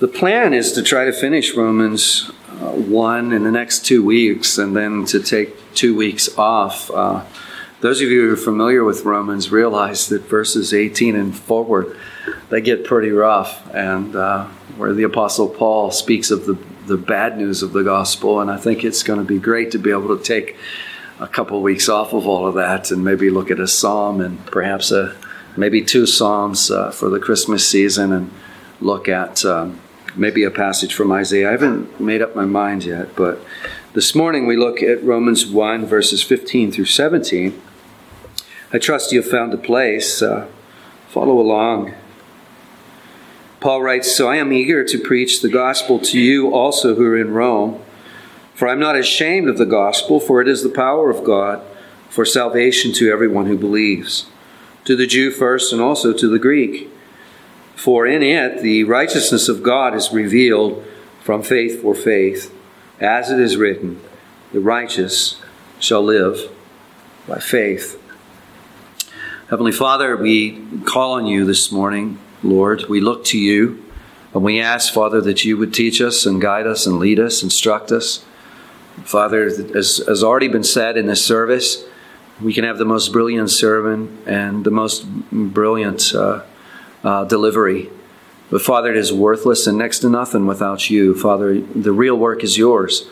The plan is to try to finish Romans uh, 1 in the next two weeks and then to take two weeks off. Uh, those of you who are familiar with Romans realize that verses 18 and forward, they get pretty rough, and uh, where the Apostle Paul speaks of the, the bad news of the gospel, and I think it's going to be great to be able to take a couple weeks off of all of that and maybe look at a psalm and perhaps a, maybe two psalms uh, for the Christmas season and look at um, maybe a passage from Isaiah. I haven't made up my mind yet, but this morning we look at Romans 1, verses 15 through 17. I trust you have found a place. Uh, follow along. Paul writes So I am eager to preach the gospel to you also who are in Rome. For I am not ashamed of the gospel, for it is the power of God for salvation to everyone who believes, to the Jew first and also to the Greek. For in it the righteousness of God is revealed from faith for faith, as it is written, the righteous shall live by faith. Heavenly Father, we call on you this morning, Lord. We look to you, and we ask, Father, that you would teach us and guide us and lead us, instruct us. Father, as has already been said in this service, we can have the most brilliant sermon and the most brilliant uh, uh, delivery. But Father, it is worthless and next to nothing without you. Father, the real work is yours.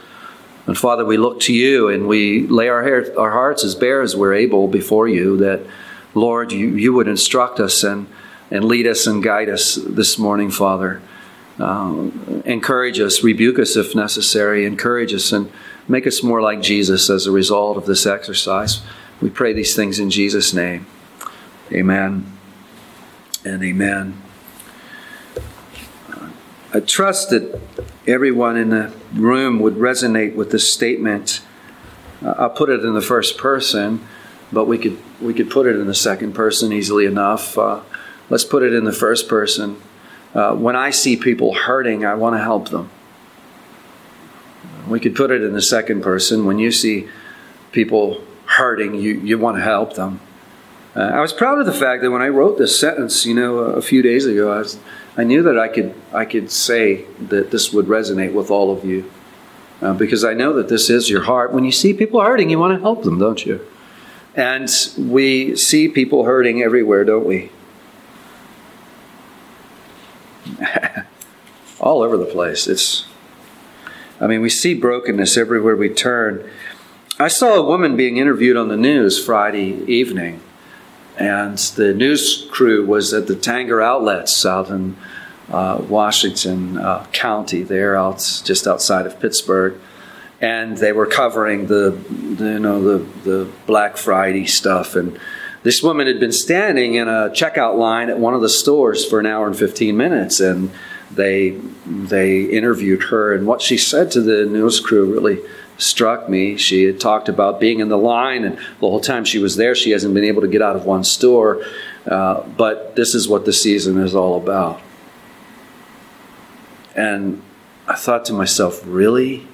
And Father, we look to you and we lay our, hair, our hearts as bare as we're able before you that, Lord, you, you would instruct us and, and lead us and guide us this morning, Father. Uh, encourage us, rebuke us if necessary, encourage us, and make us more like Jesus as a result of this exercise. We pray these things in Jesus' name. Amen and amen. I trust that everyone in the room would resonate with this statement. Uh, I'll put it in the first person, but we could we could put it in the second person easily enough. Uh, let's put it in the first person. Uh, when I see people hurting, I want to help them. We could put it in the second person. When you see people hurting, you, you want to help them. Uh, I was proud of the fact that when I wrote this sentence, you know, a few days ago, I, was, I knew that I could I could say that this would resonate with all of you, uh, because I know that this is your heart. When you see people hurting, you want to help them, don't you? And we see people hurting everywhere, don't we? all over the place. It's, I mean, we see brokenness everywhere we turn. I saw a woman being interviewed on the news Friday evening and the news crew was at the Tanger Outlets out in uh, Washington uh, County, there out just outside of Pittsburgh, and they were covering the, the, you know the the Black Friday stuff. And this woman had been standing in a checkout line at one of the stores for an hour and fifteen minutes, and they they interviewed her, and what she said to the news crew really struck me. She had talked about being in the line, and the whole time she was there, she hasn't been able to get out of one store. Uh, but this is what the season is all about. And I thought to myself, really?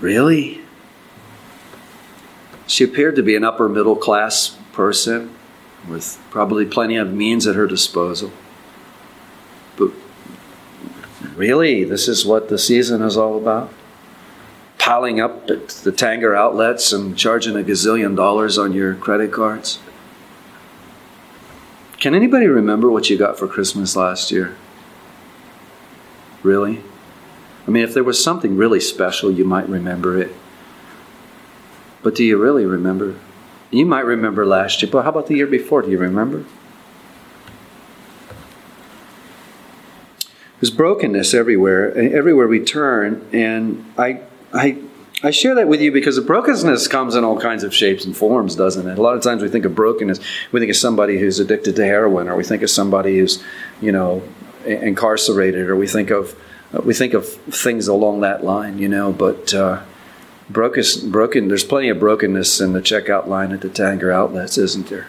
Really? She appeared to be an upper middle class person with probably plenty of means at her disposal. But really, this is what the season is all about? Piling up at the Tanger outlets and charging a gazillion dollars on your credit cards? Can anybody remember what you got for Christmas last year? Really? I mean, if there was something really special, you might remember it. But do you really remember? You might remember last year, but how about the year before? Do you remember? There's brokenness everywhere, everywhere we turn, and I I I share that with you because the brokenness comes in all kinds of shapes and forms, doesn't it? A lot of times we think of brokenness, we think of somebody who's addicted to heroin, or we think of somebody who's, you know, incarcerated, or we think of we think of things along that line, you know. But uh, broken, broken. There's plenty of brokenness in the checkout line at the Tanger outlets, isn't there?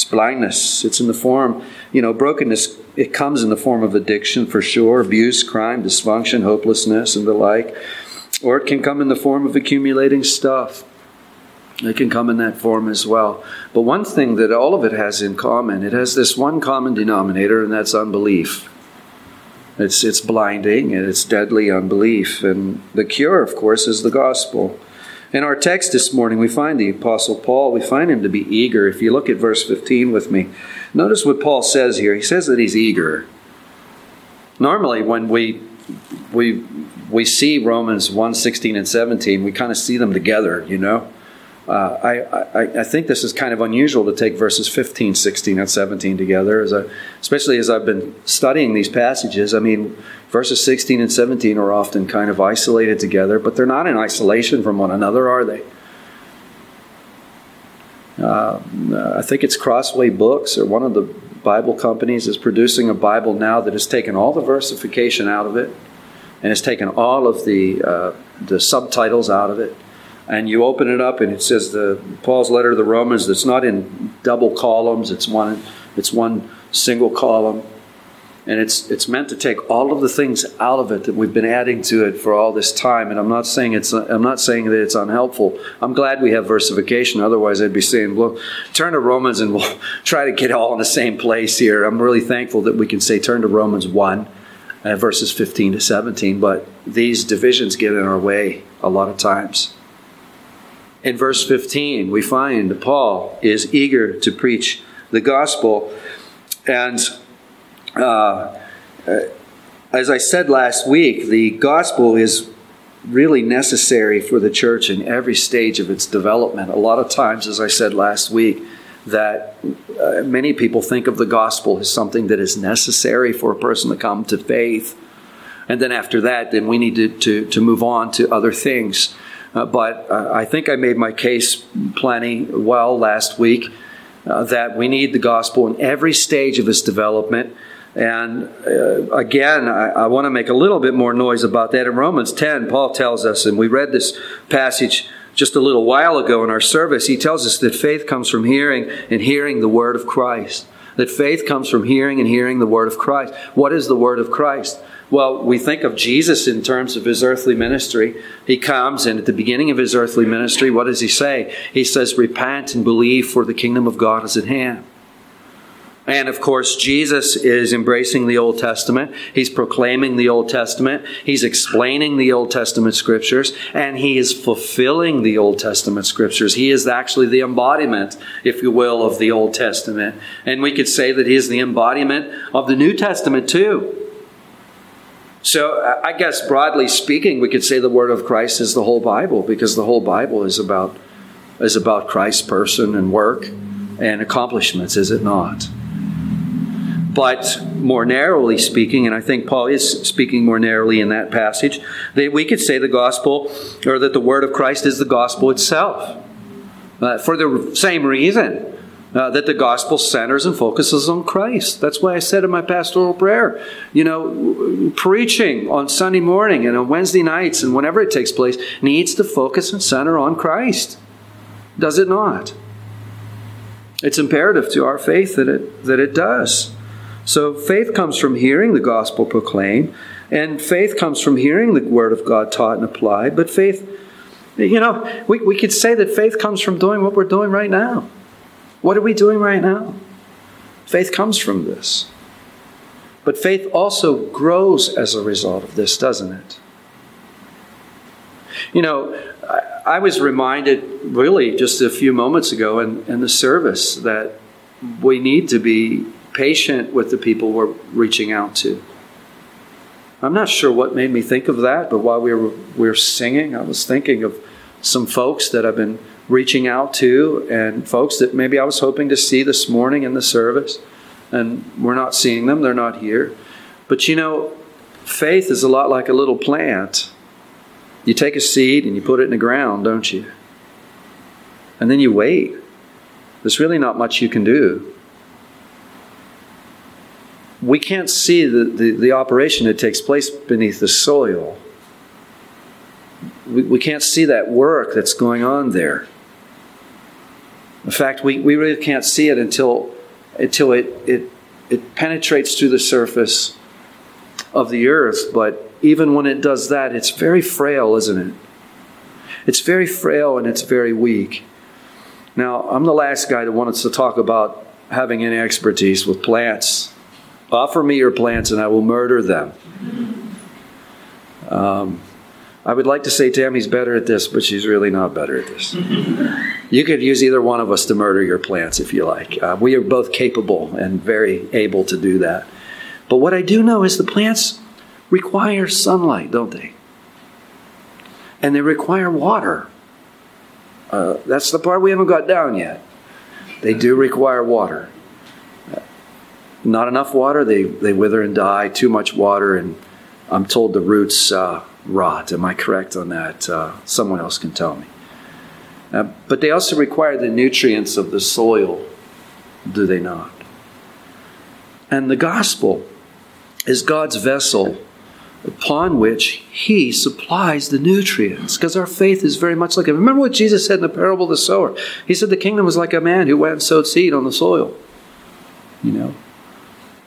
It's blindness. It's in the form, you know, brokenness it comes in the form of addiction for sure, abuse, crime, dysfunction, hopelessness, and the like. Or it can come in the form of accumulating stuff. It can come in that form as well. But one thing that all of it has in common, it has this one common denominator, and that's unbelief. It's, it's blinding and it's deadly unbelief. And the cure, of course, is the gospel. In our text this morning, we find the Apostle Paul, we find him to be eager. If you look at verse 15 with me, notice what Paul says here. He says that he's eager. Normally, when we, we, we see Romans 1 16 and 17, we kind of see them together, you know? Uh, I, I, I, think this is kind of unusual to take verses 15, 16, and 17 together, as I, especially as I've been studying these passages. I mean, verses 16 and 17 are often kind of isolated together, but they're not in isolation from one another, are they? Uh, I think it's Crossway Books or one of the Bible companies is producing a Bible now that has taken all the versification out of it and has taken all of the, uh, the subtitles out of it and you open it up and it says the Paul's letter to the Romans that's not in double columns it's one it's one single column. And it's it's meant to take all of the things out of it that we've been adding to it for all this time. And I'm not saying it's I'm not saying that it's unhelpful. I'm glad we have versification otherwise I'd be saying well turn to Romans and we'll try to get all in the same place here. I'm really thankful that we can say turn to Romans 1 uh, verses 15 to 17 but these divisions get in our way a lot of times in verse 15, we find Paul is eager to preach the gospel. And uh, as I said last week, the gospel is really necessary for the church in every stage of its development. A lot of times, as I said last week, that uh, many people think of the gospel as something that is necessary for a person to come to faith. And then after that, then we need to, to, to move on to other things. Uh, but uh, I think I made my case plenty well last week uh, that we need the gospel in every stage of its development. And uh, again, I, I want to make a little bit more noise about that. In Romans 10, Paul tells us, and we read this passage just a little while ago in our service, he tells us that faith comes from hearing and hearing the word of Christ. That faith comes from hearing and hearing the word of Christ. What is the word of Christ? Well, we think of Jesus in terms of his earthly ministry. He comes, and at the beginning of his earthly ministry, what does he say? He says, Repent and believe, for the kingdom of God is at hand. And of course, Jesus is embracing the Old Testament. He's proclaiming the Old Testament. He's explaining the Old Testament scriptures. And he is fulfilling the Old Testament scriptures. He is actually the embodiment, if you will, of the Old Testament. And we could say that he is the embodiment of the New Testament too. So I guess broadly speaking, we could say the word of Christ is the whole Bible because the whole Bible is about is about Christ's person and work and accomplishments, is it not? But more narrowly speaking, and I think Paul is speaking more narrowly in that passage, that we could say the gospel or that the word of Christ is the gospel itself. Uh, for the same reason uh, that the gospel centers and focuses on Christ. That's why I said in my pastoral prayer, you know, preaching on Sunday morning and on Wednesday nights and whenever it takes place needs to focus and center on Christ. Does it not? It's imperative to our faith that it, that it does. So faith comes from hearing the gospel proclaimed, and faith comes from hearing the word of God taught and applied. But faith, you know, we, we could say that faith comes from doing what we're doing right now. What are we doing right now? Faith comes from this. But faith also grows as a result of this, doesn't it? You know, I, was reminded really just a few moments ago in, in the service that we need to be patient with the people we're reaching out to. I'm not sure what made me think of that, but while we were, we were singing, I was thinking of some folks that I've been reaching out to and folks that maybe I was hoping to see this morning in the service. And we're not seeing them, they're not here. But you know, faith is a lot like a little plant. You take a seed and you put it in the ground, don't you? And then you wait. There's really not much you can do. We can't see the, the, the operation that takes place beneath the soil. We, we can't see that work that's going on there. In fact, we, we really can't see it until, until it, it, it penetrates through the surface of the earth. But even when it does that, it's very frail, isn't it? It's very frail and it's very weak. Now, I'm the last guy that wants to talk about having any expertise with plants. Offer me your plants and I will murder them. Um, I would like to say Tammy's better at this, but she's really not better at this. you could use either one of us to murder your plants if you like. Uh, we are both capable and very able to do that. But what I do know is the plants require sunlight, don't they? And they require water. Uh, that's the part we haven't got down yet. They do require water. Not enough water, they, they wither and die. Too much water, and I'm told the roots uh, rot. Am I correct on that? Uh, someone else can tell me. Uh, but they also require the nutrients of the soil, do they not? And the gospel is God's vessel upon which He supplies the nutrients. Because our faith is very much like it. Remember what Jesus said in the parable of the sower? He said the kingdom was like a man who went and sowed seed on the soil. You know?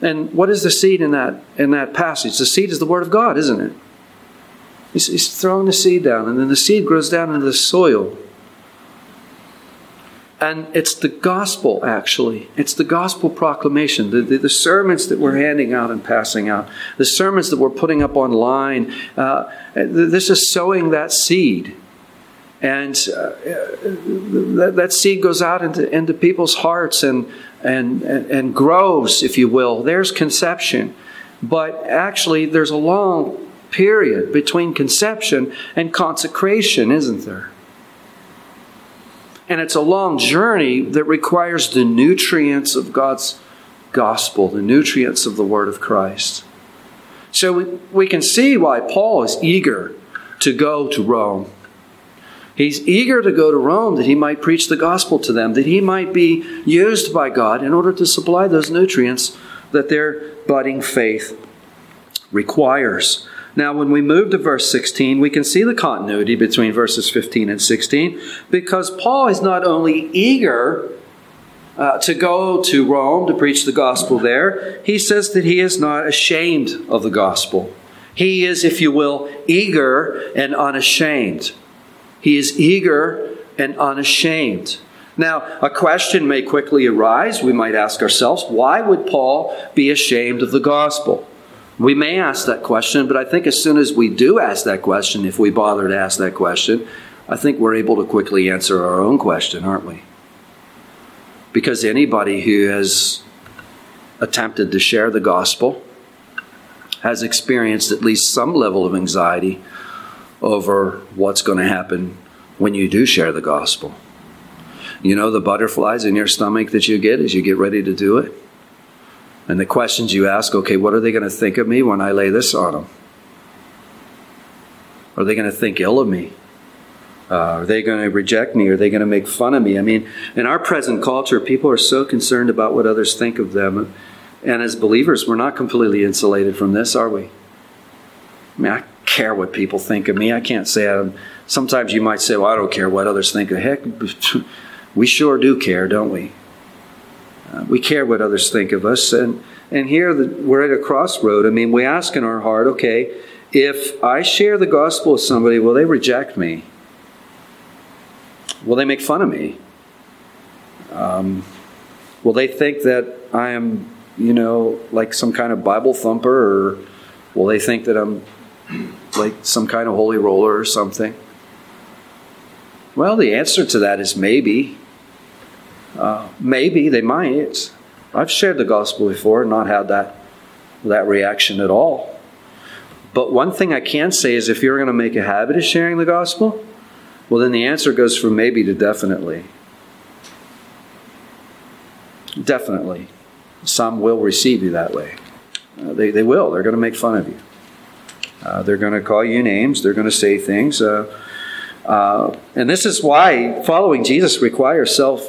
And what is the seed in that in that passage? The seed is the word of God, isn't it? He's, he's throwing the seed down, and then the seed grows down into the soil. And it's the gospel, actually. It's the gospel proclamation, the, the, the, sermons that we're handing out and passing out, the sermons that we're putting up online. Uh, this is sowing that seed. And uh, that, that, seed goes out into, into people's hearts and, and, and, and grows, if you will. There's conception. But actually, there's a long period between conception and consecration, isn't there? And it's a long journey that requires the nutrients of God's gospel, the nutrients of the Word of Christ. So we, we can see why Paul is eager to go to Rome. He's eager to go to Rome that he might preach the gospel to them, that he might be used by God in order to supply those nutrients that their budding faith requires. Now, when we move to verse 16, we can see the continuity between verses 15 and 16 because Paul is not only eager uh, to go to Rome to preach the gospel there, he says that he is not ashamed of the gospel. He is, if you will, eager and unashamed. He is eager and unashamed. Now, a question may quickly arise. We might ask ourselves, why would Paul be ashamed of the gospel? We may ask that question, but I think as soon as we do ask that question, if we bother to ask that question, I think we're able to quickly answer our own question, aren't we? Because anybody who has attempted to share the gospel has experienced at least some level of anxiety over what's going to happen when you do share the gospel. You know the butterflies in your stomach that you get as you get ready to do it? And the questions you ask okay, what are they going to think of me when I lay this on them? Are they going to think ill of me? Uh, are they going to reject me? Are they going to make fun of me? I mean, in our present culture, people are so concerned about what others think of them. And as believers, we're not completely insulated from this, are we? I mean, I care what people think of me. I can't say I'm, sometimes you might say, well, I don't care what others think of. Heck, we sure do care, don't we? Uh, we care what others think of us. And, and here the, we're at a crossroad. I mean, we ask in our heart, okay, if I share the gospel with somebody, will they reject me? Will they make fun of me? Um, will they think that I am, you know, like some kind of Bible thumper, or will they think that I'm like some kind of holy roller or something? Well, the answer to that is maybe. Uh, maybe they might. I've shared the gospel before and not had that, that reaction at all. But one thing I can say is if you're going to make a habit of sharing the gospel, well, then the answer goes from maybe to definitely. Definitely. Some will receive you that way. Uh, they, they will. They're going to make fun of you. Uh, they're going to call you names. They're going to say things. Uh, uh and this is why following Jesus requires self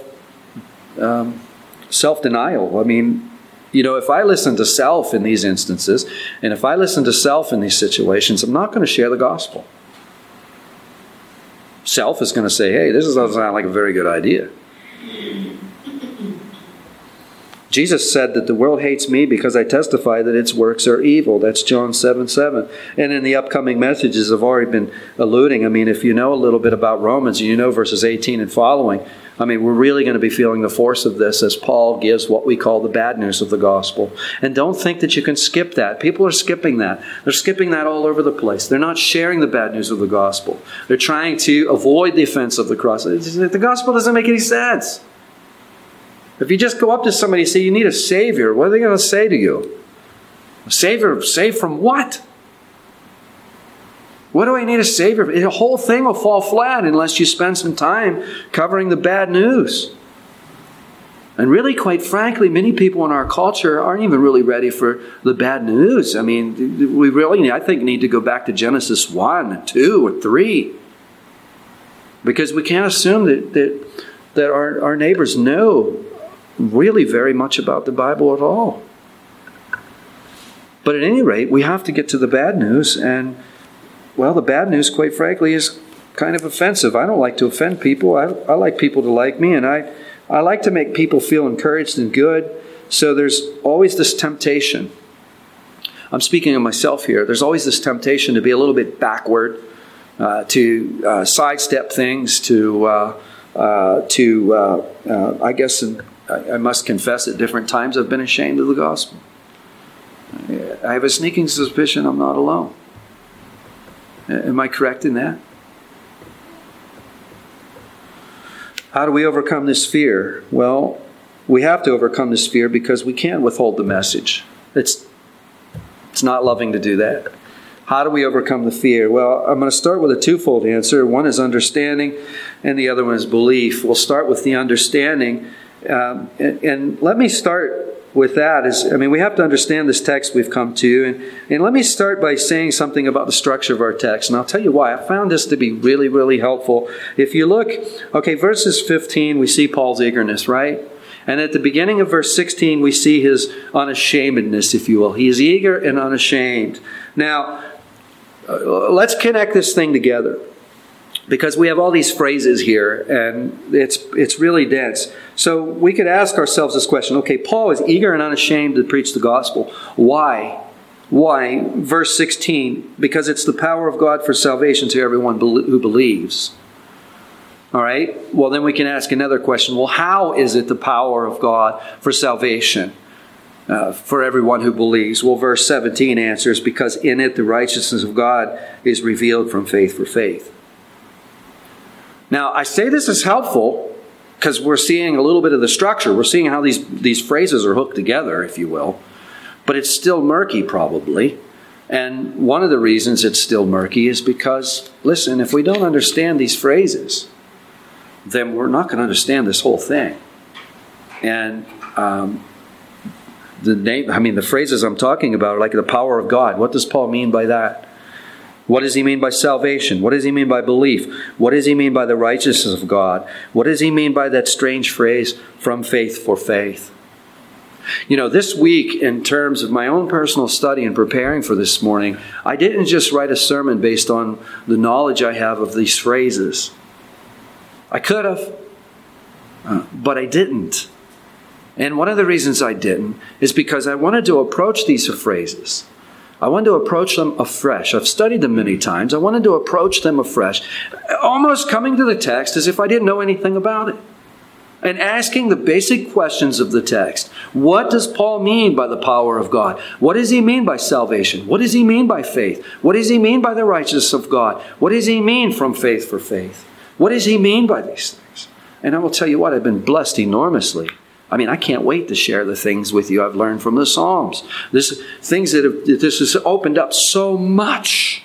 um, self denial. I mean, you know, if I listen to self in these instances, and if I listen to self in these situations, I'm not going to share the gospel. Self is going to say, hey, this doesn't sound like a very good idea. Jesus said that the world hates me because I testify that its works are evil. That's John 7 7. And in the upcoming messages, I've already been alluding. I mean, if you know a little bit about Romans, you know verses 18 and following. I mean, we're really going to be feeling the force of this as Paul gives what we call the bad news of the gospel. And don't think that you can skip that. People are skipping that. They're skipping that all over the place. They're not sharing the bad news of the gospel. They're trying to avoid the offense of the cross. The gospel doesn't make any sense. If you just go up to somebody and say, You need a Savior, what are they going to say to you? A Savior? Saved from what? What do I need a Savior? The whole thing will fall flat unless you spend some time covering the bad news. And really, quite frankly, many people in our culture aren't even really ready for the bad news. I mean, we really, I think, need to go back to Genesis 1 and 2 and 3. Because we can't assume that, that, that our, our neighbors know really very much about the Bible at all. But at any rate, we have to get to the bad news. And, well, the bad news, quite frankly, is kind of offensive. I don't like to offend people. I, I like people to like me, and I, I like to make people feel encouraged and good. So there's always this temptation. I'm speaking of myself here. There's always this temptation to be a little bit backward, uh, to uh, sidestep things, to, uh, uh to uh, uh, I guess, in, I, I must confess at different times I've been ashamed of the gospel. I have a sneaking suspicion I'm not alone. Am I correct in that? How do we overcome this fear? Well, we have to overcome this fear because we can't withhold the message. It's, it's not loving to do that. How do we overcome the fear? Well, I'm going to start with a twofold answer. One is understanding, and the other one is belief. We'll start with the understanding um, and, and, let me start with that. Is I mean, we have to understand this text we've come to, and, and let me start by saying something about the structure of our text. And I'll tell you why. I found this to be really, really helpful. If you look, okay, verses 15, we see Paul's eagerness, right? And at the beginning of verse 16, we see his unashamedness, if you will. He is eager and unashamed. Now, uh, let's connect this thing together because we have all these phrases here and it's it's really dense. So we could ask ourselves this question, okay, Paul is eager and unashamed to preach the gospel. Why? Why? Verse 16, because it's the power of God for salvation to everyone who believes. All right? Well, then we can ask another question. Well, how is it the power of God for salvation? Uh, for everyone who believes. Well, verse 17 answers because in it the righteousness of God is revealed from faith for faith. Now, I say this is helpful because we're seeing a little bit of the structure. We're seeing how these, these phrases are hooked together, if you will. But it's still murky, probably. And one of the reasons it's still murky is because, listen, if we don't understand these phrases, then we're not going to understand this whole thing. And um, the name, I mean, the phrases I'm talking about are like the power of God. What does Paul mean by that? What does he mean by salvation? What does he mean by belief? What does he mean by the righteousness of God? What does he mean by that strange phrase, from faith for faith? You know, this week, in terms of my own personal study and preparing for this morning, I didn't just write a sermon based on the knowledge I have of these phrases. I could have, uh, but I didn't. And one of the reasons I didn't is because I wanted to approach these phrases I wanted to approach them afresh. I've studied them many times. I wanted to approach them afresh, almost coming to the text as if I didn't know anything about it. And asking the basic questions of the text. What does Paul mean by the power of God? What does he mean by salvation? What does he mean by faith? What does he mean by the righteousness of God? What does he mean from faith for faith? What does he mean by these things? And I will tell you what, I've been blessed enormously I mean, I can't wait to share the things with you I've learned from the Psalms. This things that have, this has opened up so much.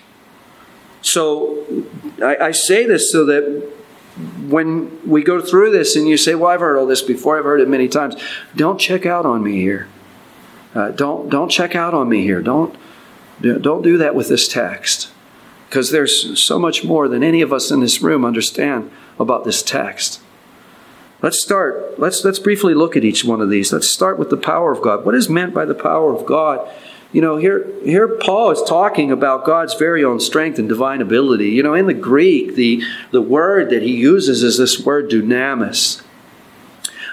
So I, I say this so that when we go through this and you say, "Well, I've heard all this before. I've heard it many times," don't check out on me here. Uh, don't don't check out on me here. Don't don't do that with this text because there's so much more than any of us in this room understand about this text. Let's start. Let's let's briefly look at each one of these. Let's start with the power of God. What is meant by the power of God? You know, here here Paul is talking about God's very own strength and divine ability. You know, in the Greek, the the word that he uses is this word dunamis.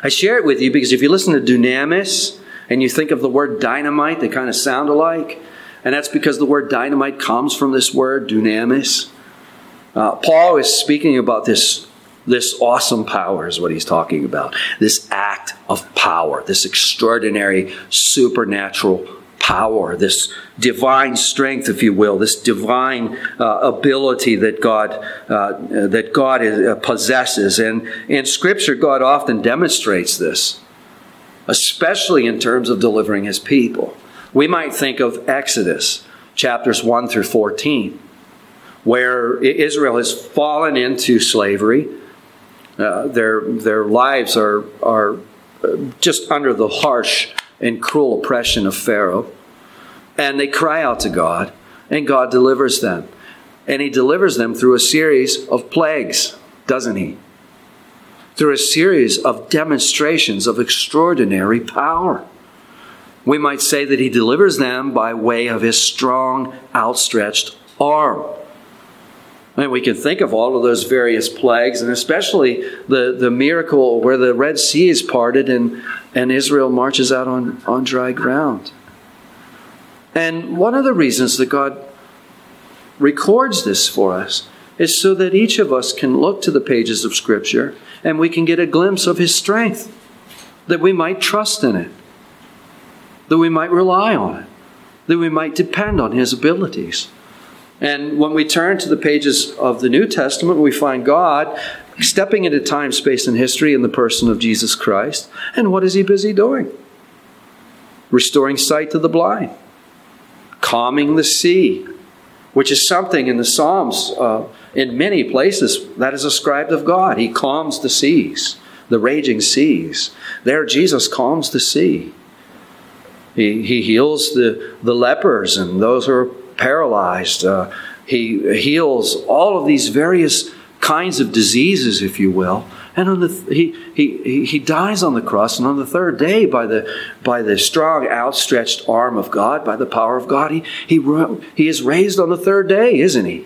I share it with you because if you listen to dunamis and you think of the word dynamite, they kind of sound alike. And that's because the word dynamite comes from this word, dunamis. Uh, Paul is speaking about this, this awesome power, is what he's talking about. This act of power, this extraordinary supernatural power, this divine strength, if you will, this divine uh, ability that God uh, that God is, uh, possesses. And in Scripture, God often demonstrates this, especially in terms of delivering His people. We might think of Exodus chapters one through fourteen, where Israel has fallen into slavery. Uh, their their lives are are uh, just under the harsh and cruel oppression of Pharaoh and they cry out to God, and God delivers them. And He delivers them through a series of plagues, doesn't He? Through a series of demonstrations of extraordinary power. We might say that He delivers them by way of His strong, outstretched arm. And we can think of all of those various plagues, and especially the, the miracle where the Red Sea is parted and, and Israel marches out on, on dry ground. And one of the reasons that God records this for us is so that each of us can look to the pages of Scripture and we can get a glimpse of His strength, that we might trust in it, that we might rely on it, that we might depend on His abilities. And when we turn to the pages of the New Testament, we find God stepping into time, space, and history in the person of Jesus Christ. And what is He busy doing? Restoring sight to the blind calming the sea, which is something in the Psalms, uh, in many places, that is ascribed of God. He calms the seas, the raging seas. There, Jesus calms the sea. He, he heals the, the lepers and those who are paralyzed. Uh, he heals all of these various kinds of diseases, if you will. And on the he, he, he dies on the cross, and on the third day, by the, by the strong outstretched arm of God, by the power of God, he, he, he is raised on the third day, isn't he?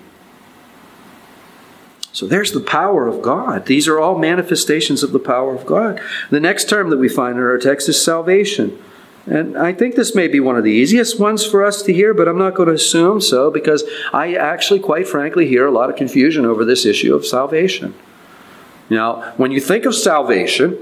So there's the power of God. These are all manifestations of the power of God. The next term that we find in our text is salvation. And I think this may be one of the easiest ones for us to hear, but I'm not going to assume so because I actually, quite frankly, hear a lot of confusion over this issue of salvation. Now, when you think of salvation,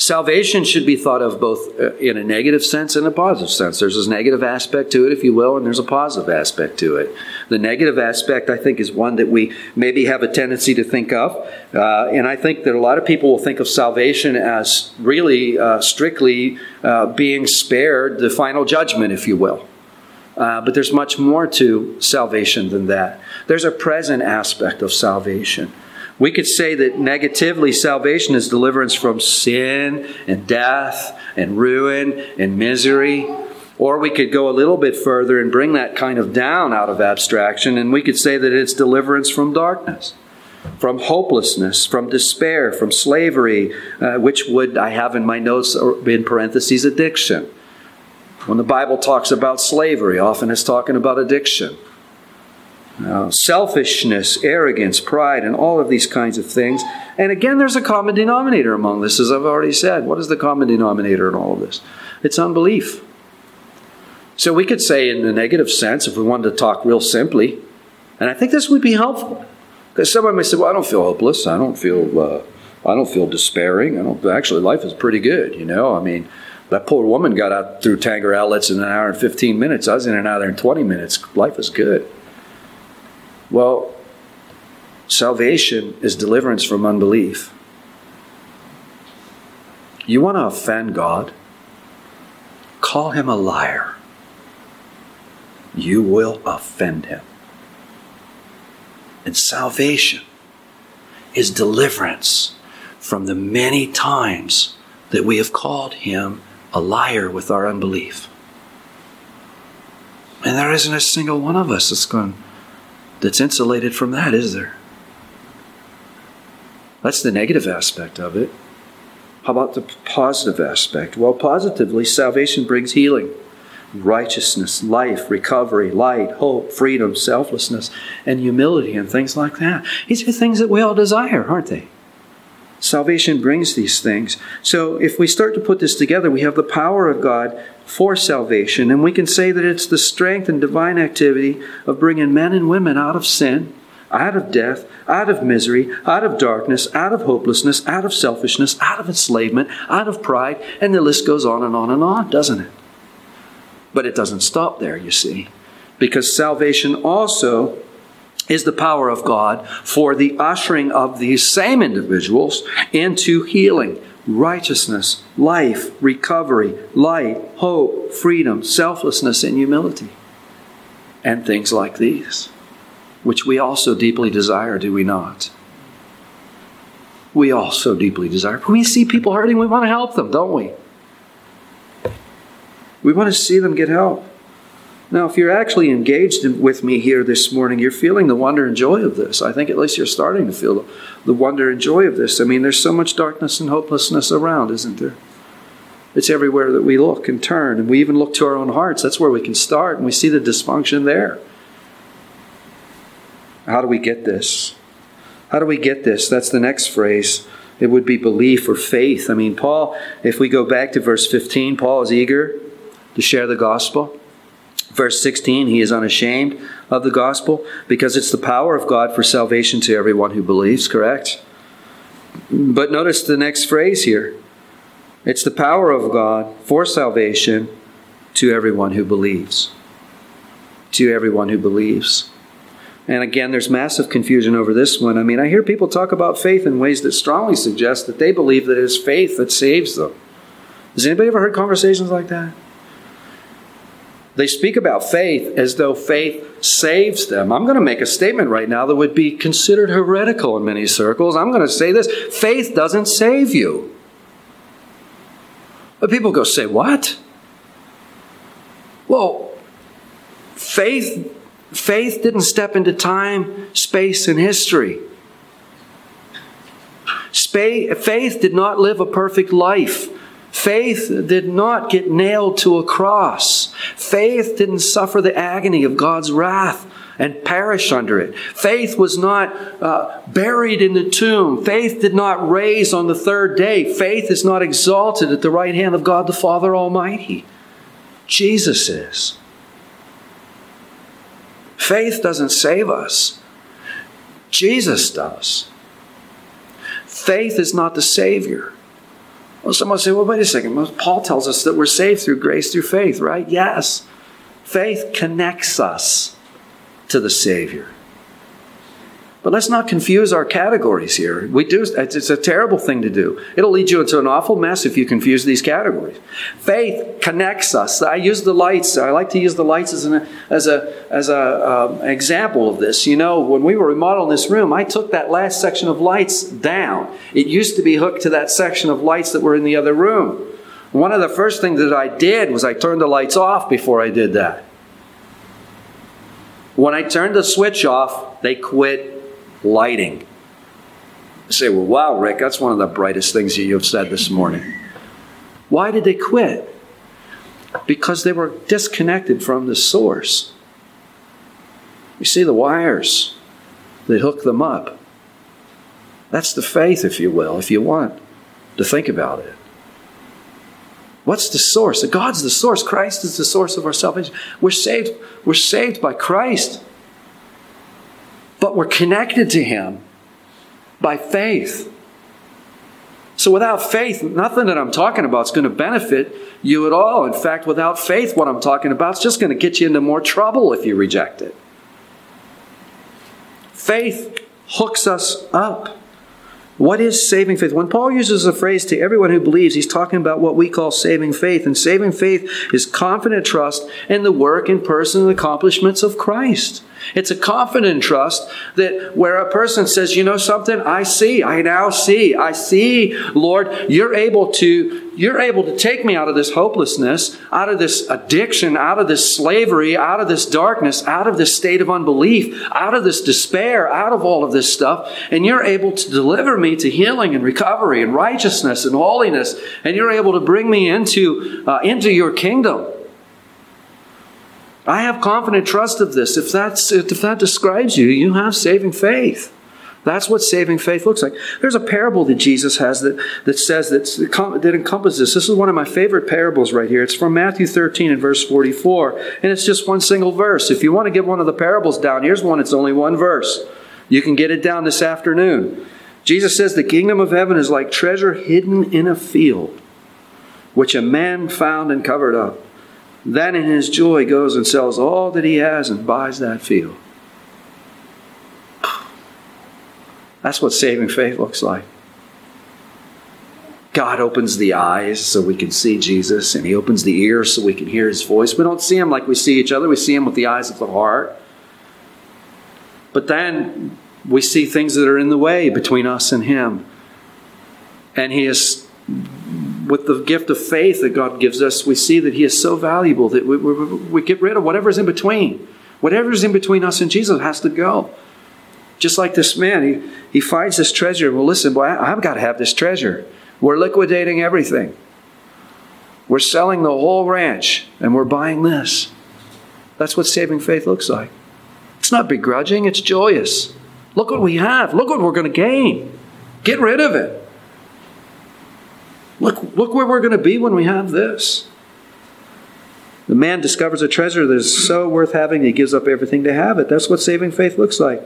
salvation should be thought of both uh, in a negative sense and a positive sense. There's a negative aspect to it, if you will, and there's a positive aspect to it. The negative aspect, I think, is one that we maybe have a tendency to think of. Uh, and I think that a lot of people will think of salvation as really uh, strictly uh, being spared the final judgment, if you will. Uh, but there's much more to salvation than that. There's a present aspect of salvation. We could say that negatively, salvation is deliverance from sin and death and ruin and misery. Or we could go a little bit further and bring that kind of down out of abstraction, and we could say that it's deliverance from darkness, from hopelessness, from despair, from slavery, uh, which would, I have in my notes in parentheses, addiction. When the Bible talks about slavery, often it's talking about addiction. Uh, selfishness, arrogance, pride, and all of these kinds of things. And again, there's a common denominator among this, as I've already said. What is the common denominator in all of this? It's unbelief. So we could say, in the negative sense, if we wanted to talk real simply, and I think this would be helpful, because someone may say, "Well, I don't feel hopeless. I don't feel, uh, I don't feel despairing. I don't. Actually, life is pretty good. You know, I mean." That poor woman got out through Tanger outlets in an hour and 15 minutes. I was in and out there in 20 minutes. Life is good. Well, salvation is deliverance from unbelief. You want to offend God? Call him a liar. You will offend him. And salvation is deliverance from the many times that we have called him a liar with our unbelief. And there isn't a single one of us that's going that's insulated from that, is there? That's the negative aspect of it. How about the positive aspect? Well, positively, salvation brings healing, righteousness, life, recovery, light, hope, freedom, selflessness, and humility, and things like that. These are things that we all desire, aren't they? Salvation brings these things. So if we start to put this together, we have the power of God for salvation, and we can say that it's the strength and divine activity of bringing men and women out of sin, out of death, out of misery, out of darkness, out of hopelessness, out of selfishness, out of enslavement, out of pride, and the list goes on and on and on, doesn't it? But it doesn't stop there, you see, because salvation also is the power of God for the ushering of these same individuals into healing, righteousness, life, recovery, light, hope, freedom, selflessness, and humility. And things like these, which we also deeply desire, do we not? We also deeply desire. When we see people hurting, we want to help them, don't we? We want to see them get help. Now, if you're actually engaged with me here this morning, you're feeling the wonder and joy of this. I think at least you're starting to feel the wonder and joy of this. I mean, there's so much darkness and hopelessness around, isn't there? It's everywhere that we look and turn, and we even look to our own hearts. That's where we can start, and we see the dysfunction there. How do we get this? How do we get this? That's the next phrase. It would be belief or faith. I mean, Paul, if we go back to verse 15, Paul is eager to share the gospel. Verse 16, he is unashamed of the gospel because it's the power of God for salvation to everyone who believes, correct? But notice the next phrase here it's the power of God for salvation to everyone who believes. To everyone who believes. And again, there's massive confusion over this one. I mean, I hear people talk about faith in ways that strongly suggest that they believe that it is faith that saves them. Has anybody ever heard conversations like that? They speak about faith as though faith saves them. I'm going to make a statement right now that would be considered heretical in many circles. I'm going to say this faith doesn't save you. But people go, say, what? Well, faith, faith didn't step into time, space, and history. Faith did not live a perfect life. Faith did not get nailed to a cross. Faith didn't suffer the agony of God's wrath and perish under it. Faith was not uh, buried in the tomb. Faith did not raise on the third day. Faith is not exalted at the right hand of God the Father Almighty. Jesus is. Faith doesn't save us, Jesus does. Faith is not the Savior. Well, someone say, well, wait a second. Paul tells us that we're saved through grace through faith, right? Yes. Faith connects us to the Savior. But let's not confuse our categories here. We do, it's a terrible thing to do. It'll lead you into an awful mess if you confuse these categories. Faith connects us. I use the lights. I like to use the lights as an as a as a um, example of this. You know, when we were remodeling this room, I took that last section of lights down. It used to be hooked to that section of lights that were in the other room. One of the first things that I did was I turned the lights off before I did that. When I turned the switch off, they quit lighting. I say, well, wow, Rick, that's one of the brightest things that you've said this morning. Why did they quit? Because they were disconnected from the source. You see the wires that hook them up. That's the faith, if you will, if you want to think about it. What's the source? God's the source. Christ is the source of our salvation. We're saved, we're saved by Christ but we're connected to Him by faith. So without faith, nothing that I'm talking about is going to benefit you at all. In fact, without faith, what I'm talking about is just going to get you into more trouble if you reject it. Faith hooks us up. What is saving faith? When Paul uses the phrase to everyone who believes, he's talking about what we call saving faith. And saving faith is confident trust in the work and person and accomplishments of Christ. It's a confident trust that where a person says, you know something, I see, I now see, I see, Lord, you're able to, you're able to take me out of this hopelessness, out of this addiction, out of this slavery, out of this darkness, out of this state of unbelief, out of this despair, out of all of this stuff, and you're able to deliver me to healing and recovery and righteousness and holiness, and you're able to bring me into, uh, into your kingdom. I have confident trust of this. If, that's, if that describes you, you have saving faith. That's what saving faith looks like. There's a parable that Jesus has that, that says that, that encompasses this. This is one of my favorite parables right here. It's from Matthew 13 and verse 44, and it's just one single verse. If you want to get one of the parables down, here's one. It's only one verse. You can get it down this afternoon. Jesus says, The kingdom of heaven is like treasure hidden in a field, which a man found and covered up. Then in his joy goes and sells all that he has and buys that field. That's what saving faith looks like. God opens the eyes so we can see Jesus, and He opens the ears so we can hear His voice. We don't see Him like we see each other, we see Him with the eyes of the heart. But then we see things that are in the way between us and Him. And He is, with the gift of faith that God gives us, we see that He is so valuable that we, we, we get rid of whatever's in between. Whatever's in between us and Jesus has to go. Just like this man, he, he finds this treasure. Well, listen, boy, I, I've got to have this treasure. We're liquidating everything. We're selling the whole ranch and we're buying this. That's what saving faith looks like. It's not begrudging, it's joyous. Look what we have. Look what we're going to gain. Get rid of it. Look, look where we're going to be when we have this. The man discovers a treasure that is so worth having, he gives up everything to have it. That's what saving faith looks like.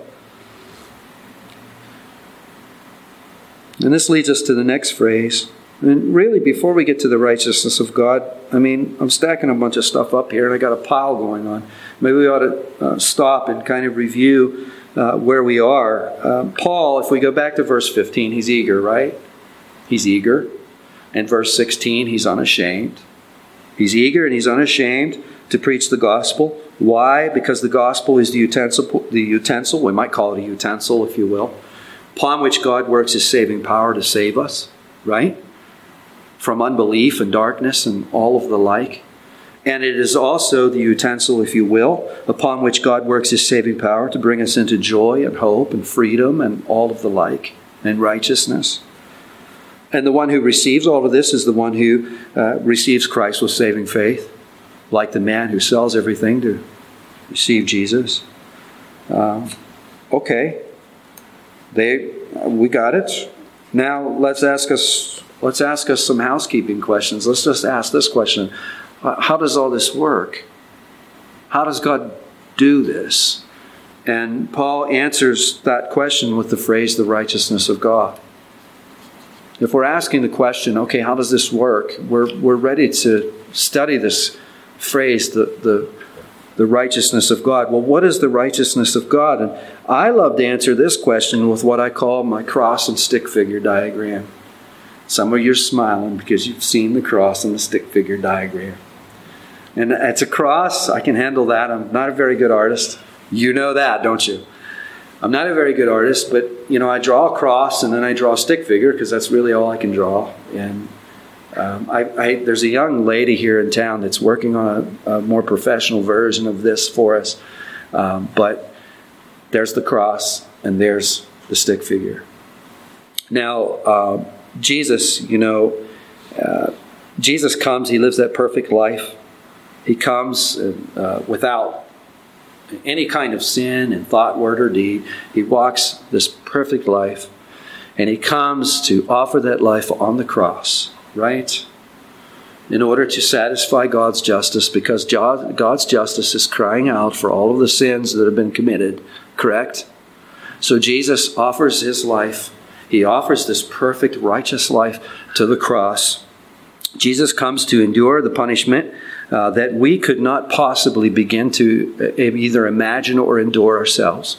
And this leads us to the next phrase. And really, before we get to the righteousness of God, I mean, I'm stacking a bunch of stuff up here and I got a pile going on. Maybe we ought to uh, stop and kind of review uh, where we are. Uh, Paul, if we go back to verse 15, he's eager, right? He's eager. And verse 16, he's unashamed. He's eager and he's unashamed to preach the gospel. Why? Because the gospel is the utensil, the utensil, we might call it a utensil, if you will, upon which God works his saving power to save us, right? From unbelief and darkness and all of the like. And it is also the utensil, if you will, upon which God works his saving power to bring us into joy and hope and freedom and all of the like and righteousness. And the one who receives all of this is the one who uh, receives Christ with saving faith, like the man who sells everything to receive Jesus. Uh, okay, they, we got it. Now let's ask us let's ask us some housekeeping questions. Let's just ask this question: How does all this work? How does God do this? And Paul answers that question with the phrase "the righteousness of God." If we're asking the question, okay, how does this work? We're, we're ready to study this phrase, the, the the righteousness of God. Well, what is the righteousness of God? And I love to answer this question with what I call my cross and stick figure diagram. Some of you are smiling because you've seen the cross and the stick figure diagram. And it's a cross. I can handle that. I'm not a very good artist. You know that, don't you? I'm not a very good artist, but you know, I draw a cross and then I draw a stick figure because that's really all I can draw. And um, I, I, there's a young lady here in town that's working on a, a more professional version of this for us. Um, but there's the cross and there's the stick figure. Now, uh, Jesus, you know, uh, Jesus comes, he lives that perfect life. He comes uh, without any kind of sin in thought, word, or deed. He walks this perfect life, and he comes to offer that life on the cross right? In order to satisfy God's justice, because God's justice is crying out for all of the sins that have been committed, correct? So Jesus offers his life. He offers this perfect, righteous life to the cross. Jesus comes to endure the punishment uh, that we could not possibly begin to uh, either imagine or endure ourselves.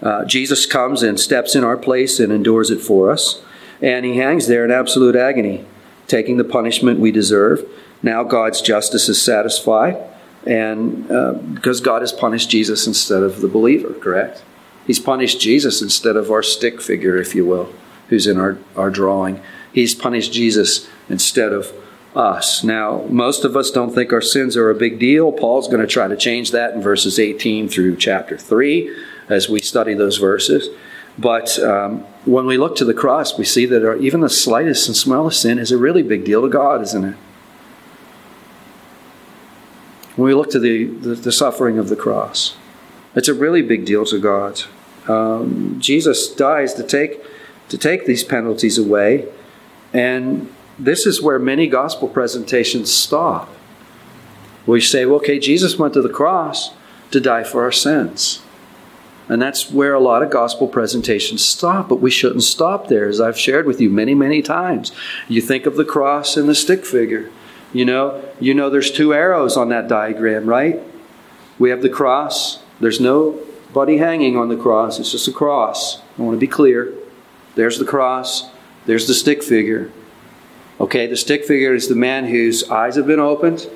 Uh, Jesus comes and steps in our place and endures it for us, and he hangs there in absolute agony taking the punishment we deserve. Now God's justice is satisfied, and uh, because God has punished Jesus instead of the believer, correct? He's punished Jesus instead of our stick figure, if you will, who's in our, our drawing. He's punished Jesus instead of us. Now, most of us don't think our sins are a big deal. Paul's going to try to change that in verses 18 through chapter 3 as we study those verses. But um, when we look to the cross, we see that even the slightest and smallest sin is a really big deal to God, isn't it? When we look to the, the, the suffering of the cross, it's a really big deal to God. Um, Jesus dies to take to take these penalties away, and this is where many gospel presentations stop. We say, well, okay, Jesus went to the cross to die for our sins. And that's where a lot of gospel presentations stop, but we shouldn't stop there, as I've shared with you many, many times. You think of the cross and the stick figure. You know, you know there's two arrows on that diagram, right? We have the cross. There's nobody hanging on the cross. It's just a cross. I want to be clear. There's the cross. There's the stick figure. Okay, the stick figure is the man whose eyes have been opened.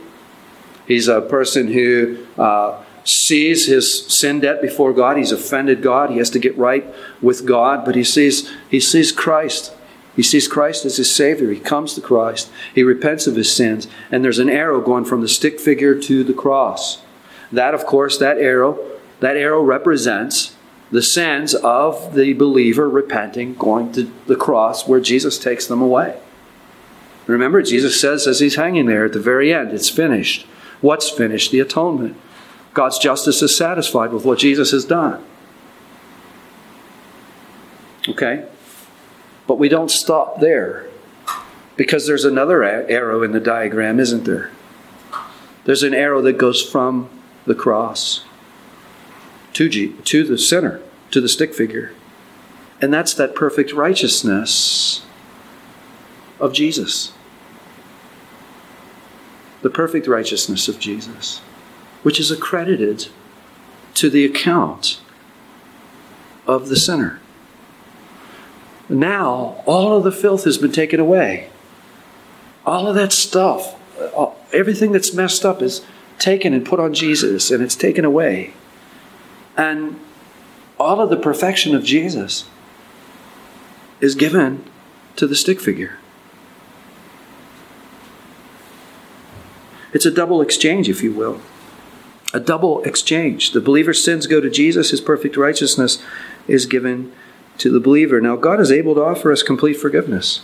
He's a person who uh, sees his sin debt before God. He's offended God. He has to get right with God, but he sees he sees Christ. He sees Christ as his Savior. He comes to Christ. He repents of his sins. And there's an arrow going from the stick figure to the cross. That, of course, that arrow, that arrow represents the sins of the believer repenting, going to the cross where Jesus takes them away. Remember, Jesus says as he's hanging there at the very end, it's finished. What's finished? The atonement. God's justice is satisfied with what Jesus has done. Okay? But we don't stop there because there's another arrow in the diagram, isn't there? There's an arrow that goes from the cross to, G, to the sinner, to the stick figure. And that's that perfect righteousness of Jesus. The perfect righteousness of Jesus, which is accredited to the account of the sinner. Now, all of the filth has been taken away. All of that stuff, everything that's messed up is taken and put on Jesus, and it's taken away. And all of the perfection of Jesus is given to the stick figure. It's a double exchange, if you will. A double exchange. The believer's sins go to Jesus, his perfect righteousness is given to the believer. Now, God is able to offer us complete forgiveness.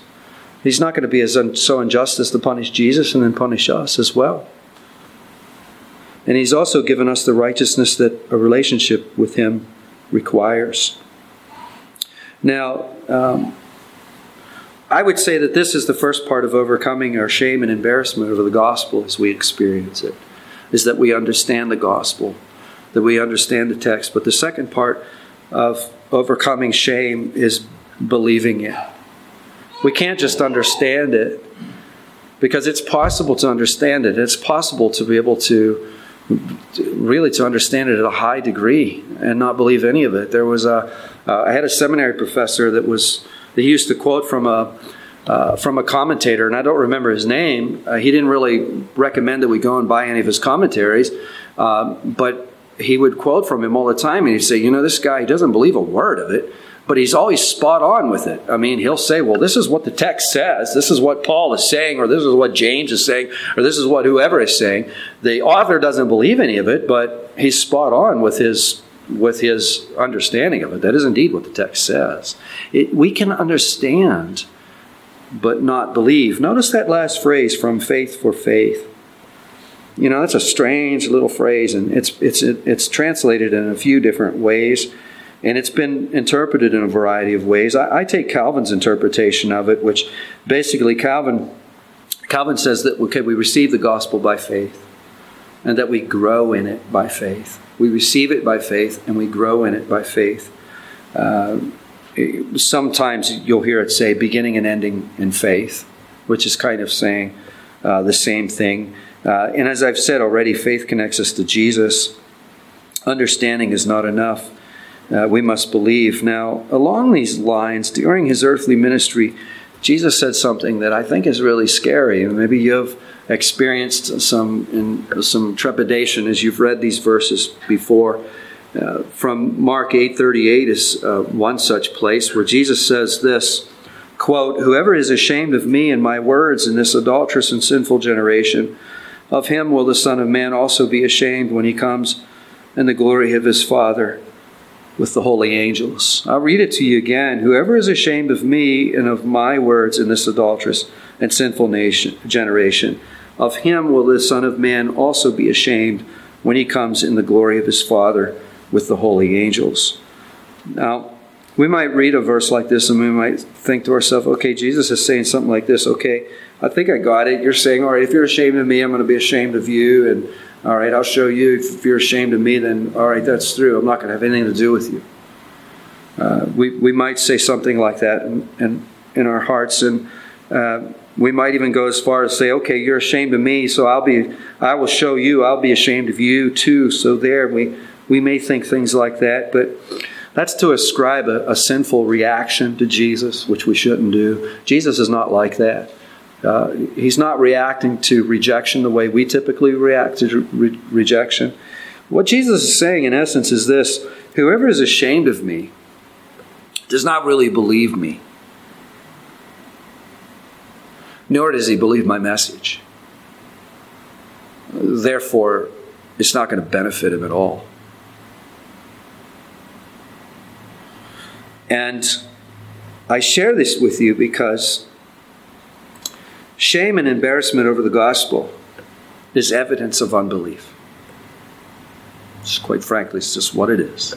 He's not going to be as un- so unjust as to punish Jesus and then punish us as well. And He's also given us the righteousness that a relationship with Him requires. Now, um, I would say that this is the first part of overcoming our shame and embarrassment over the gospel as we experience it, is that we understand the gospel, that we understand the text. But the second part of overcoming shame is believing it. We can't just understand it because it's possible to understand it. It's possible to be able to really to understand it at a high degree and not believe any of it. There was a uh, I had a seminary professor that was he used to quote from a uh, from a commentator, and I don't remember his name. Uh, he didn't really recommend that we go and buy any of his commentaries, uh, but he would quote from him all the time, and he'd say, "You know, this guy he doesn't believe a word of it." but he's always spot on with it. I mean, he'll say, well, this is what the text says. This is what Paul is saying, or this is what James is saying, or this is what whoever is saying. The author doesn't believe any of it, but he's spot on with his with his understanding of it. That is indeed what the text says. It, we can understand, but not believe. Notice that last phrase from faith for faith. You know, that's a strange little phrase, and it's, it's, it's translated in a few different ways. And it's been interpreted in a variety of ways. I, I take Calvin's interpretation of it, which basically Calvin Calvin says that okay, we receive the gospel by faith, and that we grow in it by faith. We receive it by faith, and we grow in it by faith. Uh, sometimes you'll hear it say beginning and ending in faith, which is kind of saying uh, the same thing. Uh, and as I've said already, faith connects us to Jesus. Understanding is not enough uh, we must believe. Now, along these lines, during his earthly ministry, Jesus said something that I think is really scary. And maybe you've experienced some some trepidation as you've read these verses before. Uh, from Mark 8:38 is uh, one such place where Jesus says this quote whoever is ashamed of me and my words in this adulterous and sinful generation of him will the son of man also be ashamed when he comes in the glory of his father with the holy angels. I'll read it to you again. Whoever is ashamed of me and of my words in this adulterous and sinful nation, generation, of him will the Son of Man also be ashamed when he comes in the glory of his Father with the holy angels. Now, we might read a verse like this and we might think to ourselves, okay, Jesus is saying something like this. Okay, I think I got it. You're saying, all right, if you're ashamed of me, I'm going to be ashamed of you. And all right, I'll show you. If you're ashamed of me, then all right, that's true. I'm not going to have anything to do with you. Uh, we, we might say something like that in, in, in our hearts. And uh, we might even go as far as say, okay, you're ashamed of me, so I'll be, I will show you, I'll be ashamed of you too. So there, we, we may think things like that, but that's to ascribe a, a sinful reaction to Jesus, which we shouldn't do. Jesus is not like that. Uh, he's not reacting to rejection the way we typically react to re- rejection. What Jesus is saying, in essence, is this Whoever is ashamed of me does not really believe me nor does he believe my message. Therefore, it's not going to benefit him at all. And I share this with you because shame and embarrassment over the gospel is evidence of unbelief. It's quite frankly, it's just what it is.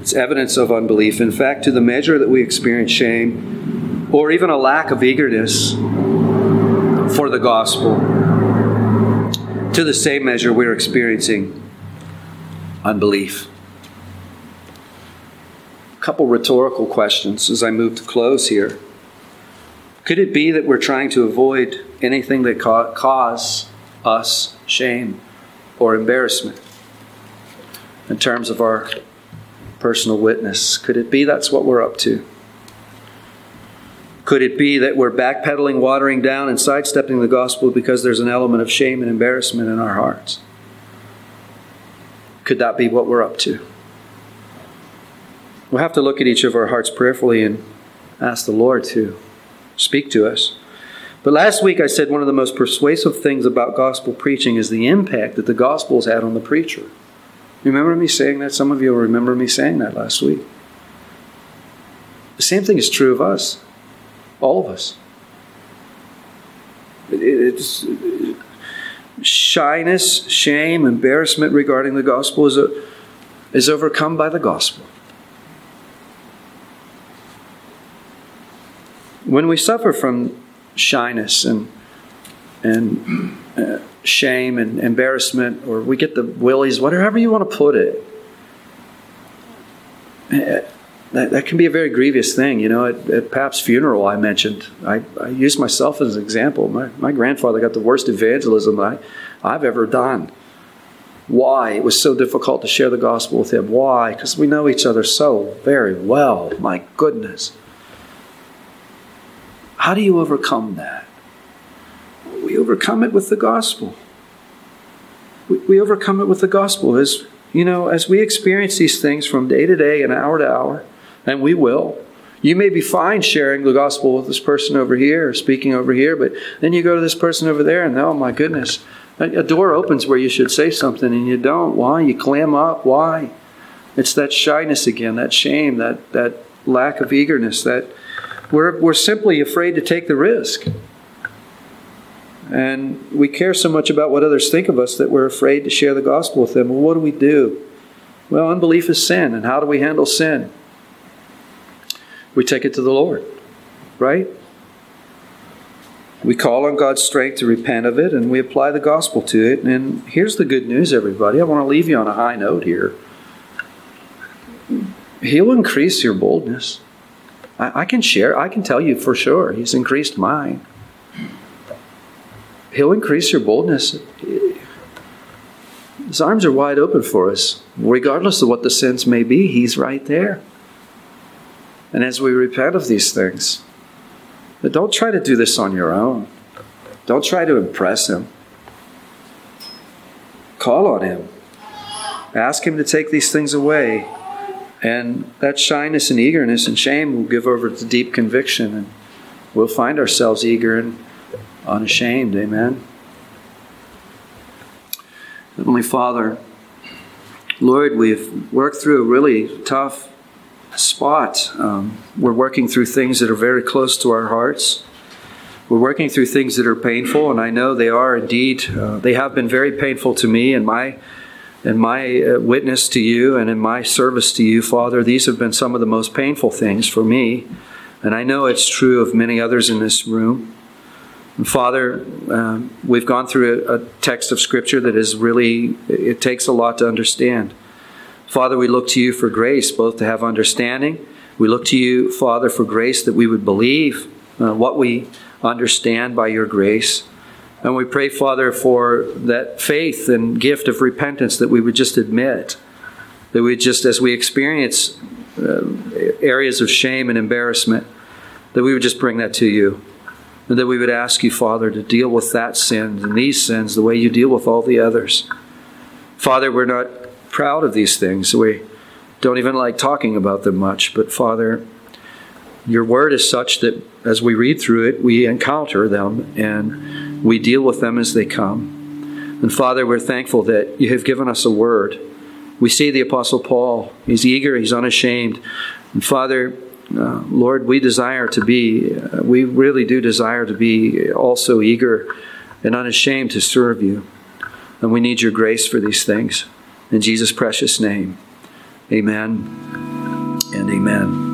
It's evidence of unbelief. In fact, to the measure that we experience shame, or even a lack of eagerness for the gospel, to the same measure we're experiencing unbelief. A couple rhetorical questions as I move to close here. Could it be that we're trying to avoid anything that ca- cause us shame or embarrassment in terms of our personal witness? Could it be that's what we're up to? Could it be that we're backpedaling, watering down, and sidestepping the gospel because there's an element of shame and embarrassment in our hearts? Could that be what we're up to? We'll have to look at each of our hearts prayerfully and ask the Lord to speak to us. But last week I said one of the most persuasive things about gospel preaching is the impact that the gospel has had on the preacher. Remember me saying that? Some of you will remember me saying that last week. The same thing is true of us. All of us. It's shyness, shame, embarrassment regarding the gospel is, a, is overcome by the gospel. When we suffer from shyness and and uh, shame and embarrassment, or we get the willies, whatever you want to put it, that, that can be a very grievous thing. You know, at, at Pap's funeral, I mentioned, I, I used myself as an example. My, my grandfather got the worst evangelism I, I've ever done. Why? It was so difficult to share the gospel with him. Why? Because we know each other so very well. My goodness. How do you overcome that? We overcome it with the gospel. We, overcome it with the gospel. As you know, as we experience these things from day to day and hour to hour, and we will. You may be fine sharing the gospel with this person over here or speaking over here, but then you go to this person over there, and oh my goodness, a door opens where you should say something and you don't. Why? You clam up. Why? It's that shyness again, that shame, that, that lack of eagerness, that we're, we're simply afraid to take the risk. And we care so much about what others think of us that we're afraid to share the gospel with them. Well, what do we do? Well, unbelief is sin. And how do we handle sin? we take it to the Lord, right? We call on God's strength to repent of it and we apply the gospel to it. And here's the good news, everybody. I want to leave you on a high note here. He'll increase your boldness. I, I can share, I can tell you for sure, He's increased mine. He'll increase your boldness. His arms are wide open for us. Regardless of what the sins may be, He's right there. And as we repent of these things, but don't try to do this on your own. Don't try to impress Him. Call on Him. Ask Him to take these things away. And that shyness and eagerness and shame will give over to deep conviction, and we'll find ourselves eager and unashamed. Amen. Heavenly Father, Lord, we've worked through a really tough spot. Um, we're working through things that are very close to our hearts. We're working through things that are painful, and I know they are indeed. Uh, they have been very painful to me and my in my uh, witness to you and in my service to you, Father, these have been some of the most painful things for me. And I know it's true of many others in this room. And Father, uh, we've gone through a, a text of Scripture that is really, it takes a lot to understand. Father, we look to you for grace, both to have understanding. We look to you, Father, for grace that we would believe uh, what we understand by your grace. And we pray, Father, for that faith and gift of repentance that we would just admit, that we just, as we experience uh, areas of shame and embarrassment, that we would just bring that to you. And that we would ask you, Father, to deal with that sin and these sins the way you deal with all the others. Father, we're not proud of these things. We don't even like talking about them much. But Father, your word is such that as we read through it, we encounter them and we deal with them as they come. And Father, we're thankful that you have given us a word. We see the Apostle Paul. He's eager, he's unashamed. And Father, uh, Lord, we desire to be, uh, we really do desire to be also eager and unashamed to serve you. And we need your grace for these things. In Jesus' precious name, amen and amen.